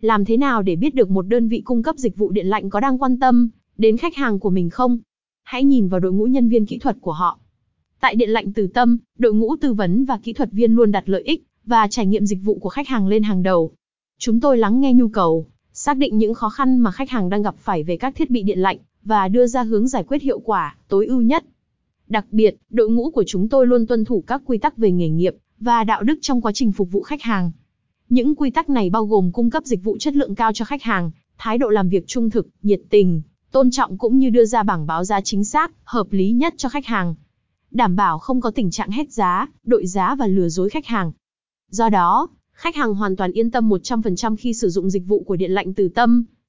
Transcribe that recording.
Làm thế nào để biết được một đơn vị cung cấp dịch vụ điện lạnh có đang quan tâm đến khách hàng của mình không? Hãy nhìn vào đội ngũ nhân viên kỹ thuật của họ. Tại Điện lạnh Từ Tâm, đội ngũ tư vấn và kỹ thuật viên luôn đặt lợi ích và trải nghiệm dịch vụ của khách hàng lên hàng đầu. Chúng tôi lắng nghe nhu cầu, xác định những khó khăn mà khách hàng đang gặp phải về các thiết bị điện lạnh và đưa ra hướng giải quyết hiệu quả, tối ưu nhất. Đặc biệt, đội ngũ của chúng tôi luôn tuân thủ các quy tắc về nghề nghiệp và đạo đức trong quá trình phục vụ khách hàng. Những quy tắc này bao gồm cung cấp dịch vụ chất lượng cao cho khách hàng, thái độ làm việc trung thực, nhiệt tình, tôn trọng cũng như đưa ra bảng báo giá chính xác, hợp lý nhất cho khách hàng. Đảm bảo không có tình trạng hét giá, đội giá và lừa dối khách hàng. Do đó, khách hàng hoàn toàn yên tâm 100% khi sử dụng dịch vụ của Điện lạnh Từ Tâm.